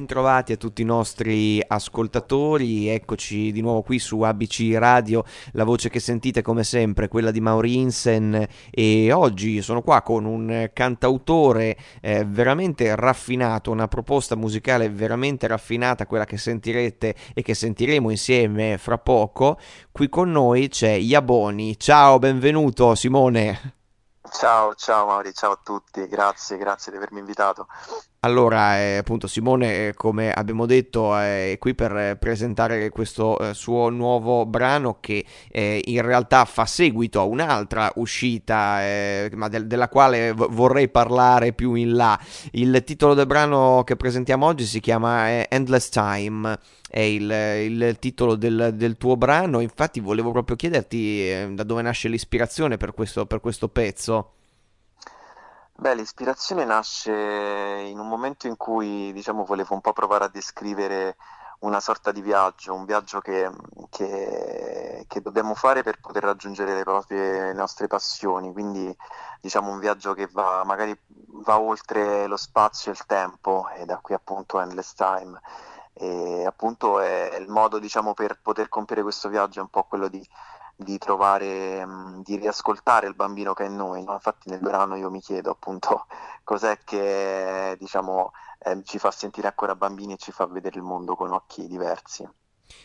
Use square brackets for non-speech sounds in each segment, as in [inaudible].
Bentrovati a tutti i nostri ascoltatori, eccoci di nuovo qui su ABC Radio, la voce che sentite come sempre è quella di Maurinsen e oggi sono qua con un cantautore eh, veramente raffinato, una proposta musicale veramente raffinata, quella che sentirete e che sentiremo insieme fra poco. Qui con noi c'è Iaboni, ciao, benvenuto Simone. Ciao, ciao Mauri, ciao a tutti, grazie, grazie di avermi invitato. Allora, eh, appunto, Simone, eh, come abbiamo detto, è qui per eh, presentare questo eh, suo nuovo brano che eh, in realtà fa seguito a un'altra uscita, eh, ma del- della quale v- vorrei parlare più in là. Il titolo del brano che presentiamo oggi si chiama Endless Time, è il, il titolo del, del tuo brano. Infatti, volevo proprio chiederti da dove nasce l'ispirazione per questo, per questo pezzo. Beh, l'ispirazione nasce in un momento in cui, diciamo, volevo un po' provare a descrivere una sorta di viaggio, un viaggio che, che- che dobbiamo fare per poter raggiungere le proprie, le nostre passioni, quindi diciamo un viaggio che va, magari va oltre lo spazio e il tempo, e da qui appunto Endless Time. E appunto è il modo, diciamo, per poter compiere questo viaggio è un po' quello di di trovare, mh, di riascoltare il bambino che è in noi, no? Infatti nel brano io mi chiedo appunto [laughs] cos'è che diciamo, eh, ci fa sentire ancora bambini e ci fa vedere il mondo con occhi diversi.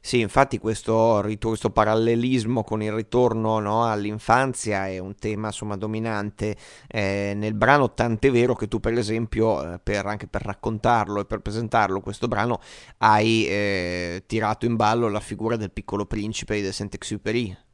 Sì, infatti questo, questo parallelismo con il ritorno no, all'infanzia è un tema insomma, dominante eh, nel brano, tant'è vero che tu per esempio, eh, per, anche per raccontarlo e per presentarlo, questo brano, hai eh, tirato in ballo la figura del piccolo principe di Saint-Exupéry.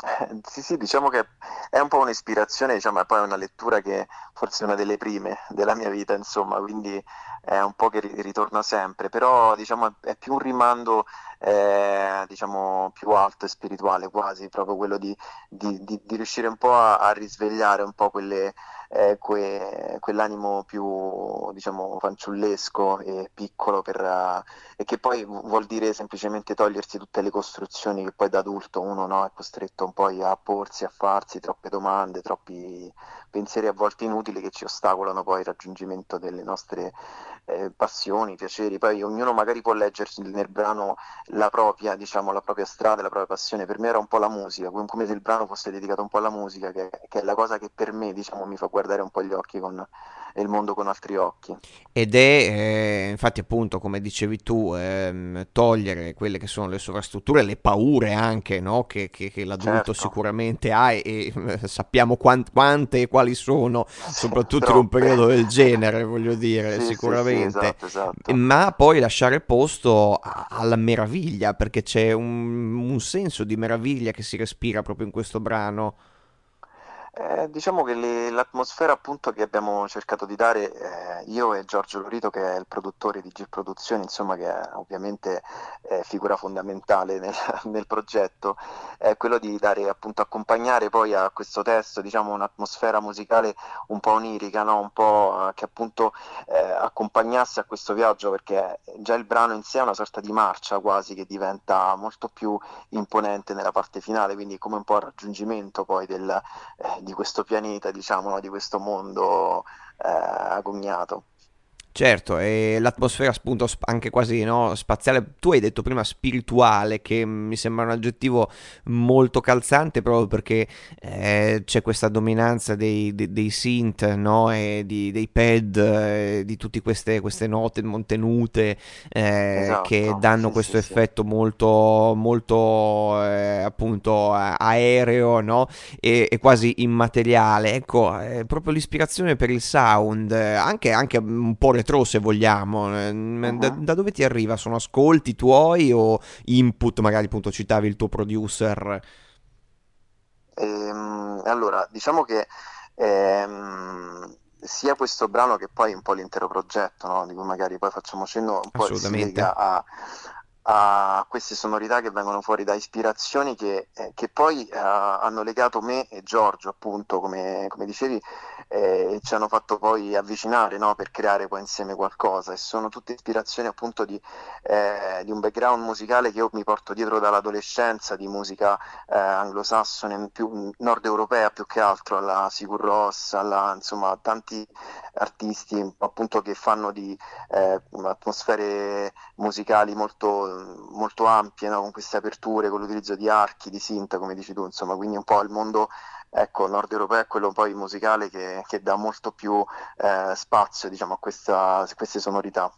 [laughs] Sì, sì, diciamo che è un po' un'ispirazione, diciamo, e poi è una lettura che forse è una delle prime della mia vita, insomma, quindi è un po' che ri- ritorna sempre, però diciamo è più un rimando, eh, diciamo, più alto e spirituale quasi, proprio quello di, di- di- di riuscire un po' a, a risvegliare un po' quelle, eh, que- quell'animo più, diciamo, fanciullesco e piccolo per, eh, e che poi vuol dire semplicemente togliersi tutte le costruzioni che poi da adulto uno, no, è costretto un po' a porsi, a farsi troppe domande, troppi pensieri a volte inutili che ci ostacolano poi il raggiungimento delle nostre eh, passioni, piaceri. Poi ognuno magari può leggersi nel brano la propria, diciamo, la propria strada, la propria passione. Per me era un po' la musica, come se il brano fosse dedicato un po' alla musica, che, che è la cosa che per me, diciamo, mi fa guardare un po' gli occhi con, il mondo con altri occhi. Ed è, eh, infatti, appunto, come dicevi tu, ehm, togliere quelle che sono le sovrastrutture, le paure anche, no? che, che- che l'adulto Certo, sicuramente ha e, e, eh, sappiamo quan- quante e quali sono, sì, soprattutto in un periodo del genere, voglio dire, Sì, sì, sì, sicuramente. esatto, esatto. Ma poi lasciare posto a- alla meraviglia, perché c'è un, un senso di meraviglia che si respira proprio in questo brano. Eh, diciamo che le- l'atmosfera appunto che abbiamo cercato di dare eh, io e Giorgio Lorito che è il produttore di G Produzioni, insomma che è ovviamente è figura fondamentale nel, [laughs] nel progetto, è quello di dare appunto accompagnare poi a questo testo diciamo un'atmosfera musicale un po' onirica, no? Un po' eh, che appunto eh, accompagnasse a questo viaggio perché già il brano in sé è una sorta di marcia quasi che diventa molto più imponente nella parte finale, quindi come un po' il raggiungimento poi del eh, di questo pianeta, diciamo, no, di questo mondo eh, agognato. Certo, e l'atmosfera appunto anche quasi no, spaziale, tu hai detto prima spirituale, che mi sembra un aggettivo molto calzante proprio perché eh, c'è questa dominanza dei, dei- dei synth, no? E di- dei pad, eh, di tutte queste, queste note mantenute eh, che Esatto, danno sì, questo sì, sì. effetto molto, molto eh, appunto aereo, no? e, e quasi immateriale. Ecco, è proprio l'ispirazione per il sound, eh, anche, anche un po' retro se vogliamo. eh, Da, da dove ti arriva? Sono ascolti tuoi o input? Magari appunto citavi il tuo producer. Ehm, allora, diciamo che ehm, sia questo brano che poi un po' l'intero progetto, no, di cui magari poi facciamo cenno, un po' si lega a, a queste sonorità che vengono fuori da ispirazioni che, eh, che poi eh, hanno legato me e Giorgio, appunto, come, come dicevi, eh, e ci hanno fatto poi avvicinare, no, per creare poi insieme qualcosa. E sono tutte ispirazioni appunto di, eh, di un background musicale che io mi porto dietro dall'adolescenza, di musica eh, anglosassone, più nord europea più che altro, alla Sigur Rós, alla, insomma, tanti artisti appunto che fanno di eh, atmosfere musicali molto, molto ampie, no? con queste aperture, con l'utilizzo di archi, di synth, come dici tu, insomma, quindi un po' il mondo ecco, nord europeo è quello poi musicale che, che dà molto più eh, spazio diciamo, a, questa, a queste sonorità.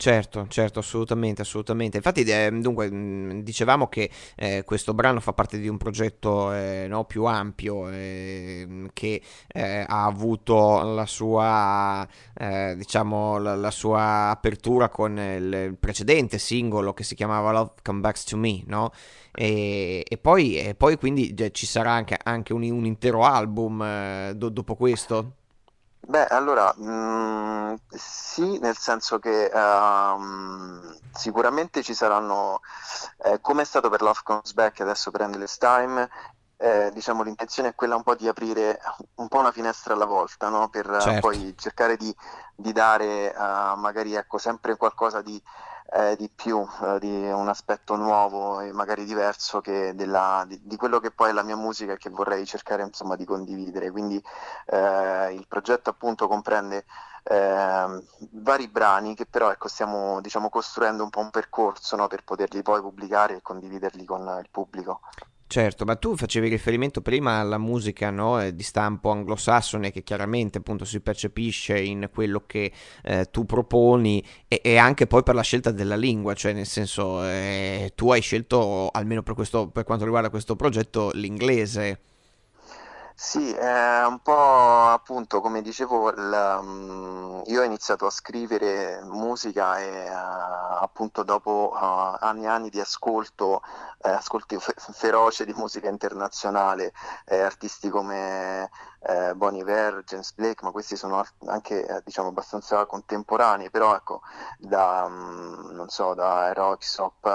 Certo, certo, assolutamente, assolutamente. Infatti, eh, dunque, mh, dicevamo che eh, questo brano fa parte di un progetto eh, no, più ampio eh, che eh, ha avuto la sua, eh, diciamo, la, la, sua apertura con il, precedente singolo che si chiamava Love Come Back to Me, no? E, e, poi, e poi, quindi ci sarà anche, anche un, un, intero album do, dopo questo? Beh, allora, mh, mm, sì, nel senso che ehm, sicuramente ci saranno, eh, come è stato per Love Comes Back, adesso per Endless Time, eh, diciamo l'intenzione è quella un po' di aprire un po' una finestra alla volta, no? Per eh, certo. poi cercare di, di dare eh, magari ecco, sempre qualcosa di eh, di più, eh, di un aspetto nuovo e magari diverso della, di, di, quello che poi è la mia musica e che vorrei cercare insomma di condividere. Quindi eh, il progetto appunto comprende eh, vari brani che però ecco, stiamo diciamo, costruendo un po' un percorso no, per poterli poi pubblicare e condividerli con il pubblico. Certo, ma tu facevi riferimento prima alla musica no, di stampo anglosassone che chiaramente appunto si percepisce in quello che eh, tu proponi e, e, anche poi per la scelta della lingua, cioè nel senso eh, tu hai scelto, almeno per, questo, per quanto riguarda questo progetto, l'inglese. Sì, è un po' appunto come dicevo, il, um, io ho iniziato a scrivere musica e uh, appunto dopo uh, anni e anni di ascolto, eh, ascolti fe- feroce di musica internazionale, eh, artisti come eh, Bon Iver, James Blake, ma questi sono anche eh, diciamo abbastanza contemporanei, però ecco, da, um, non so, da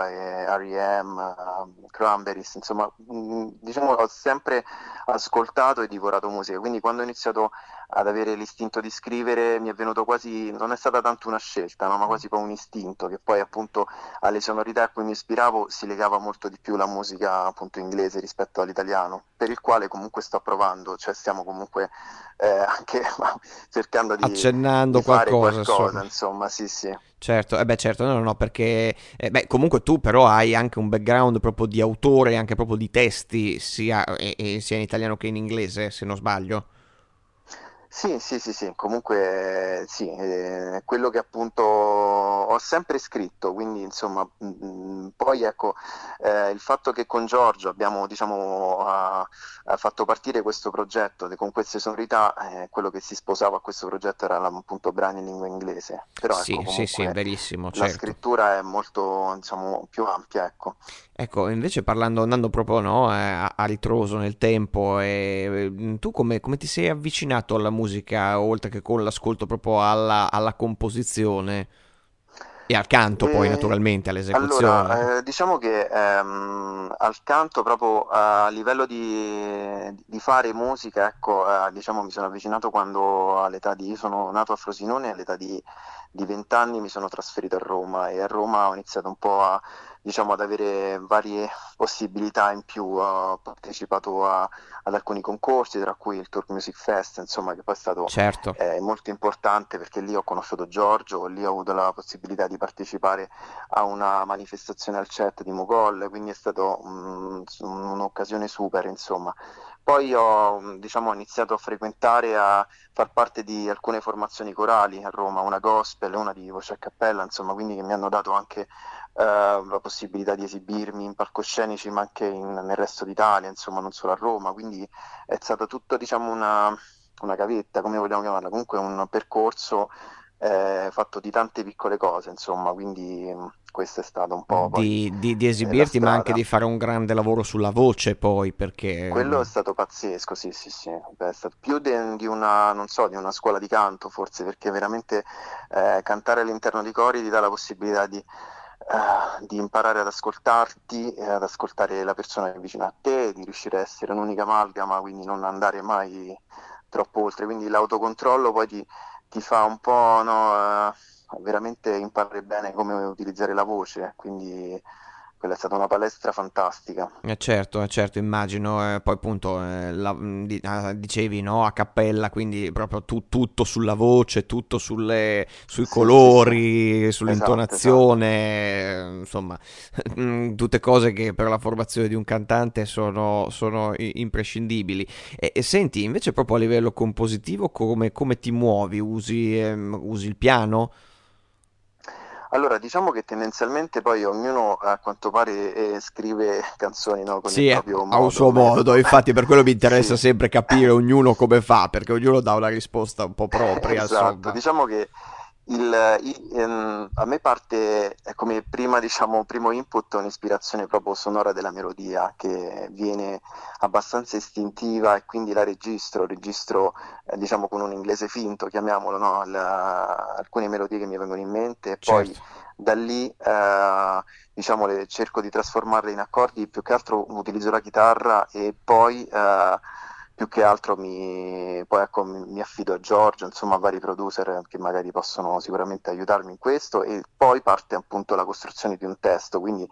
e R.E.M., uh, Cranberries, insomma, mh, mm, diciamo ho sempre ascoltato e divorato musica, quindi quando ho iniziato ad avere l'istinto di scrivere mi è venuto quasi, non è stata tanto una scelta, no? ma quasi poi un istinto, che poi appunto alle sonorità a cui mi ispiravo si legava molto di più la musica appunto inglese rispetto all'italiano, per il quale comunque sto provando, cioè stiamo comunque eh, anche [laughs] cercando di, accennando di fare qualcosa, qualcosa insomma. insomma, sì sì. Certo, eh beh, certo, no, no, perché eh, beh, comunque tu però hai anche un background proprio di autore, anche proprio di testi, sia, eh, sia in italiano che in inglese, se non sbaglio. Sì, sì, sì, sì, comunque sì, eh, quello che appunto ho sempre scritto, quindi insomma, mh, mm, poi ecco, eh, il fatto che con Giorgio abbiamo diciamo, ha, ha fatto partire questo progetto con queste sonorità, eh, quello che si sposava a questo progetto era appunto brani in lingua inglese, però sì, ecco, sì, sì, verissimo, la certo. scrittura è molto diciamo, più ampia, ecco. Ecco, invece parlando, andando proprio no, a, a, ritroso nel tempo, eh, tu come, come, ti sei avvicinato alla musica, oltre che con l'ascolto proprio alla, alla composizione? E al canto poi, naturalmente, all'esecuzione. Allora, eh, diciamo che ehm, al canto, proprio a livello di, di fare musica, ecco, eh, diciamo mi sono avvicinato quando all'età di... Io sono nato a Frosinone, all'età di, di 20 anni mi sono trasferito a Roma e a Roma ho iniziato un po' a diciamo, ad avere varie possibilità in più. Ho partecipato a, ad alcuni concorsi, tra cui il Tour Music Fest, insomma, che poi è stato certo. eh, molto importante perché lì ho conosciuto Giorgio, lì ho avuto la possibilità di partecipare a una manifestazione al chat di Mogol, quindi è stata un'occasione super, insomma. Poi ho, diciamo, iniziato a frequentare, a far parte di alcune formazioni corali a Roma, una gospel, una di voce a cappella, insomma, quindi che mi hanno dato anche eh, la possibilità di esibirmi in palcoscenici ma anche in, nel resto d'Italia, insomma non solo a Roma, quindi è stata tutto diciamo una, una gavetta, come vogliamo chiamarla, comunque un percorso eh, fatto di tante piccole cose, insomma, quindi questo è stato un po' di, di, di esibirti, ma anche di fare un grande lavoro sulla voce, poi perché quello è stato pazzesco. Sì, sì, sì. Beh, è stato più de, di una, non so, di una scuola di canto, forse perché veramente eh, cantare all'interno di cori ti dà la possibilità di uh, di imparare ad ascoltarti, ad ascoltare la persona che è vicino a te, di riuscire a essere un'unica amalgama, quindi non andare mai troppo oltre. Quindi l'autocontrollo poi ti, ti fa un po' no, uh, veramente imparare bene come utilizzare la voce, quindi quella è stata una palestra fantastica. Eh certo, eh certo, immagino, eh, poi appunto eh, la, ah, dicevi no, a cappella, quindi proprio tu, tutto sulla voce, tutto sulle, sui Sì, sì, sì, colori, esatto, esatto. sull'intonazione, eh, insomma, [laughs] mm, tutte cose che per la formazione di un cantante sono, sono imprescindibili. E, e senti, invece proprio a livello compositivo, come, come ti muovi? Usi, ehm, usi il piano? Allora, diciamo che tendenzialmente poi ognuno a quanto pare eh, scrive canzoni, no, con il Sì, proprio ha un modo, suo modo, infatti per quello mi interessa Sì. sempre capire [laughs] ognuno come fa, perché ognuno dà una risposta un po' propria, Esatto, diciamo che il, i- ehm, a me parte come prima, diciamo, primo input un'ispirazione proprio sonora della melodia che viene abbastanza istintiva e quindi la registro, registro eh, diciamo con un inglese finto, chiamiamolo, no? La- alcune melodie che mi vengono in mente e poi Certo. da lì eh, diciamo, le- cerco di trasformarle in accordi, più che altro utilizzo la chitarra e poi eh, più che altro mi, poi, ecco, mi, affido a Giorgio, insomma a vari producer che magari possono sicuramente aiutarmi in questo e poi parte appunto la costruzione di un testo, quindi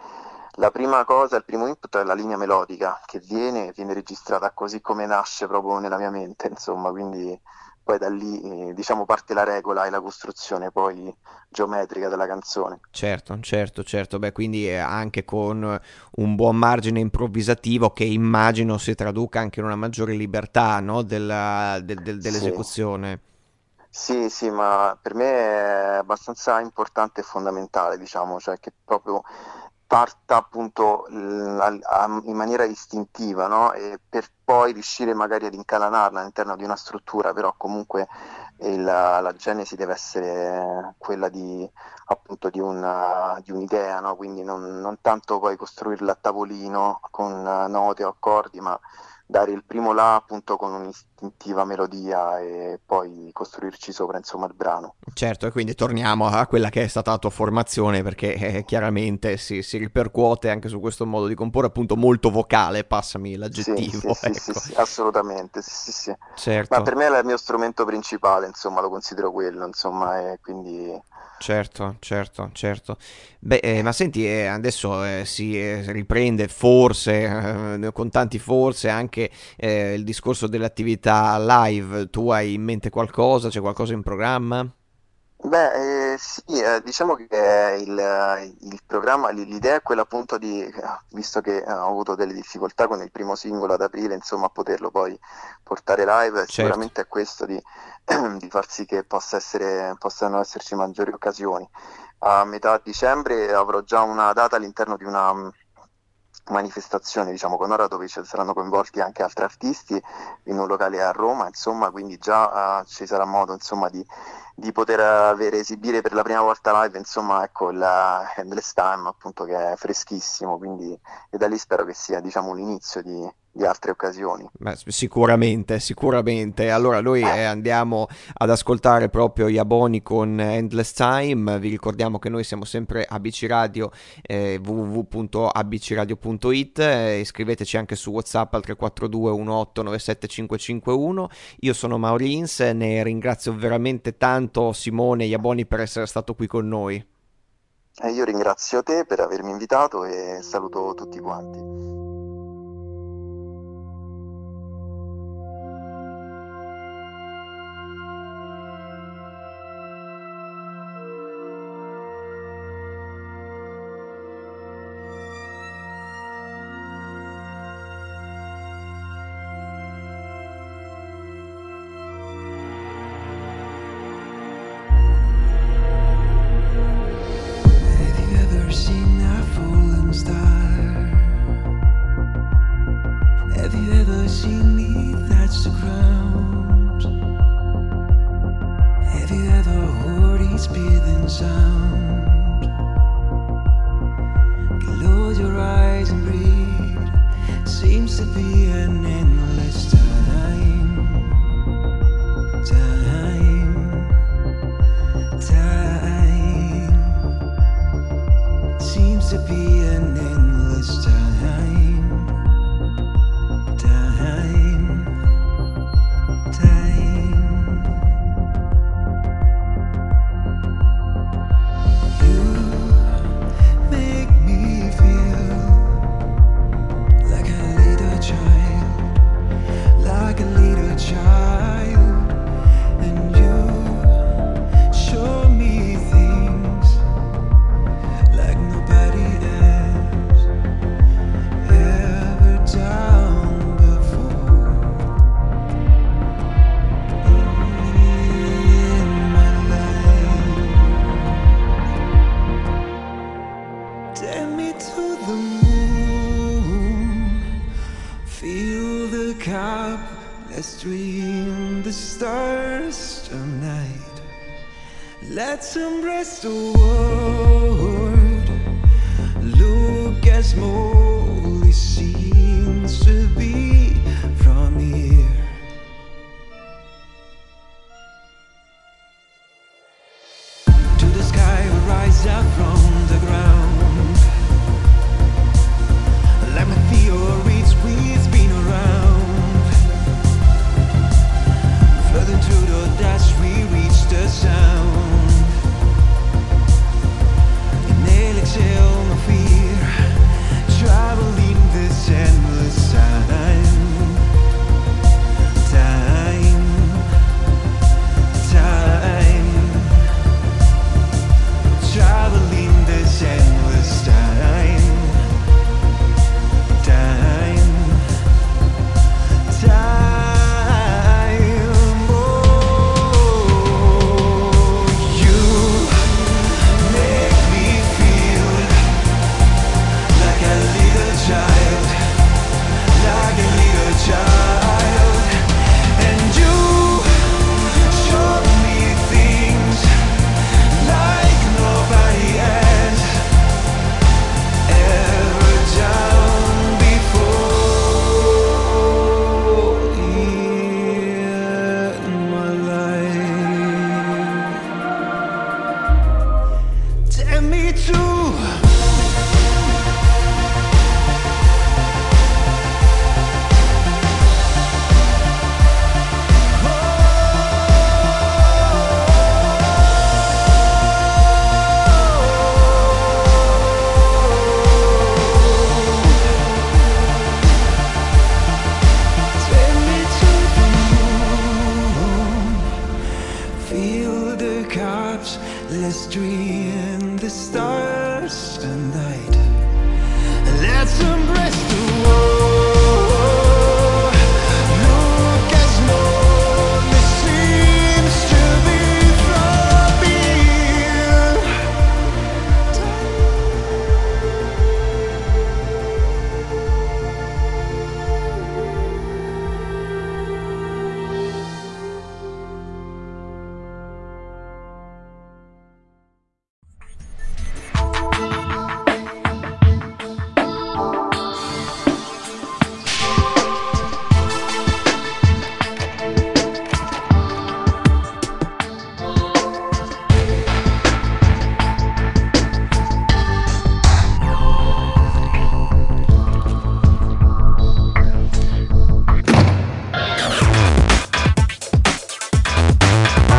la prima cosa, il primo input è la linea melodica che viene, viene registrata così come nasce proprio nella mia mente, insomma, quindi poi da lì eh, diciamo parte la regola e la costruzione poi geometrica della canzone. Certo, certo, certo, beh, quindi anche con un buon margine improvvisativo che immagino si traduca anche in una maggiore libertà, no, della- del- del- Sì. dell'esecuzione. Sì, sì, ma per me è abbastanza importante e fondamentale, diciamo, cioè che proprio parta appunto in maniera istintiva, no? Per poi riuscire magari ad incanalarla all'interno di una struttura, però comunque il- la genesi deve essere quella di, appunto, di una- di un'idea, no? Quindi non, non tanto poi costruirla a tavolino con eh, note o accordi, ma dare il primo là appunto con un'istintiva melodia e poi costruirci sopra insomma il brano. Certo, e quindi torniamo a quella che è stata la tua formazione, perché eh, chiaramente si, si ripercuote anche su questo modo di comporre, appunto molto vocale, passami Sì, l'aggettivo, sì, sì, sì, ecco. sì, assolutamente, sì, sì, sì. Ma Certo. per me è il mio strumento principale, insomma, lo considero quello, insomma, e quindi Certo, certo, certo. Beh, eh, ma senti, eh, adesso eh, si eh, riprende forse, eh, con tanti forse, anche eh, il discorso delle attività live. Tu hai in mente qualcosa? C'è qualcosa in programma? Beh, eh, sì, eh, diciamo che il, il programma, l'idea è quella appunto di, visto che eh, ho avuto delle difficoltà con il primo singolo ad aprile, insomma, poterlo poi portare live, Certo, sicuramente è questo di, [clears throat] di far sì che possa essere, possano esserci maggiori occasioni. A metà dicembre avrò già una data all'interno di una manifestazione, diciamo, con ora dove saranno coinvolti anche altri artisti in un locale a Roma, insomma, quindi già eh, ci sarà modo, insomma, di di poter avere esibire per la prima volta live, insomma, ecco, il Endless Time, appunto, che è freschissimo, quindi e da lì spero che sia, diciamo, l'inizio di, di altre occasioni. Beh, sicuramente, sicuramente. Allora noi eh, andiamo ad ascoltare proprio Iaboni con Endless Time. Vi ricordiamo che noi siamo sempre ABC Radio, eh, www.abcradio.it. eh, iscriveteci anche su WhatsApp al 342 1897551. Io sono Maurins, ne ringrazio veramente tanto Simone Iaboni per essere stato qui con noi. E io ringrazio te per avermi invitato e saluto tutti quanti. Seems to be an endless time. Time. Time. Seems to be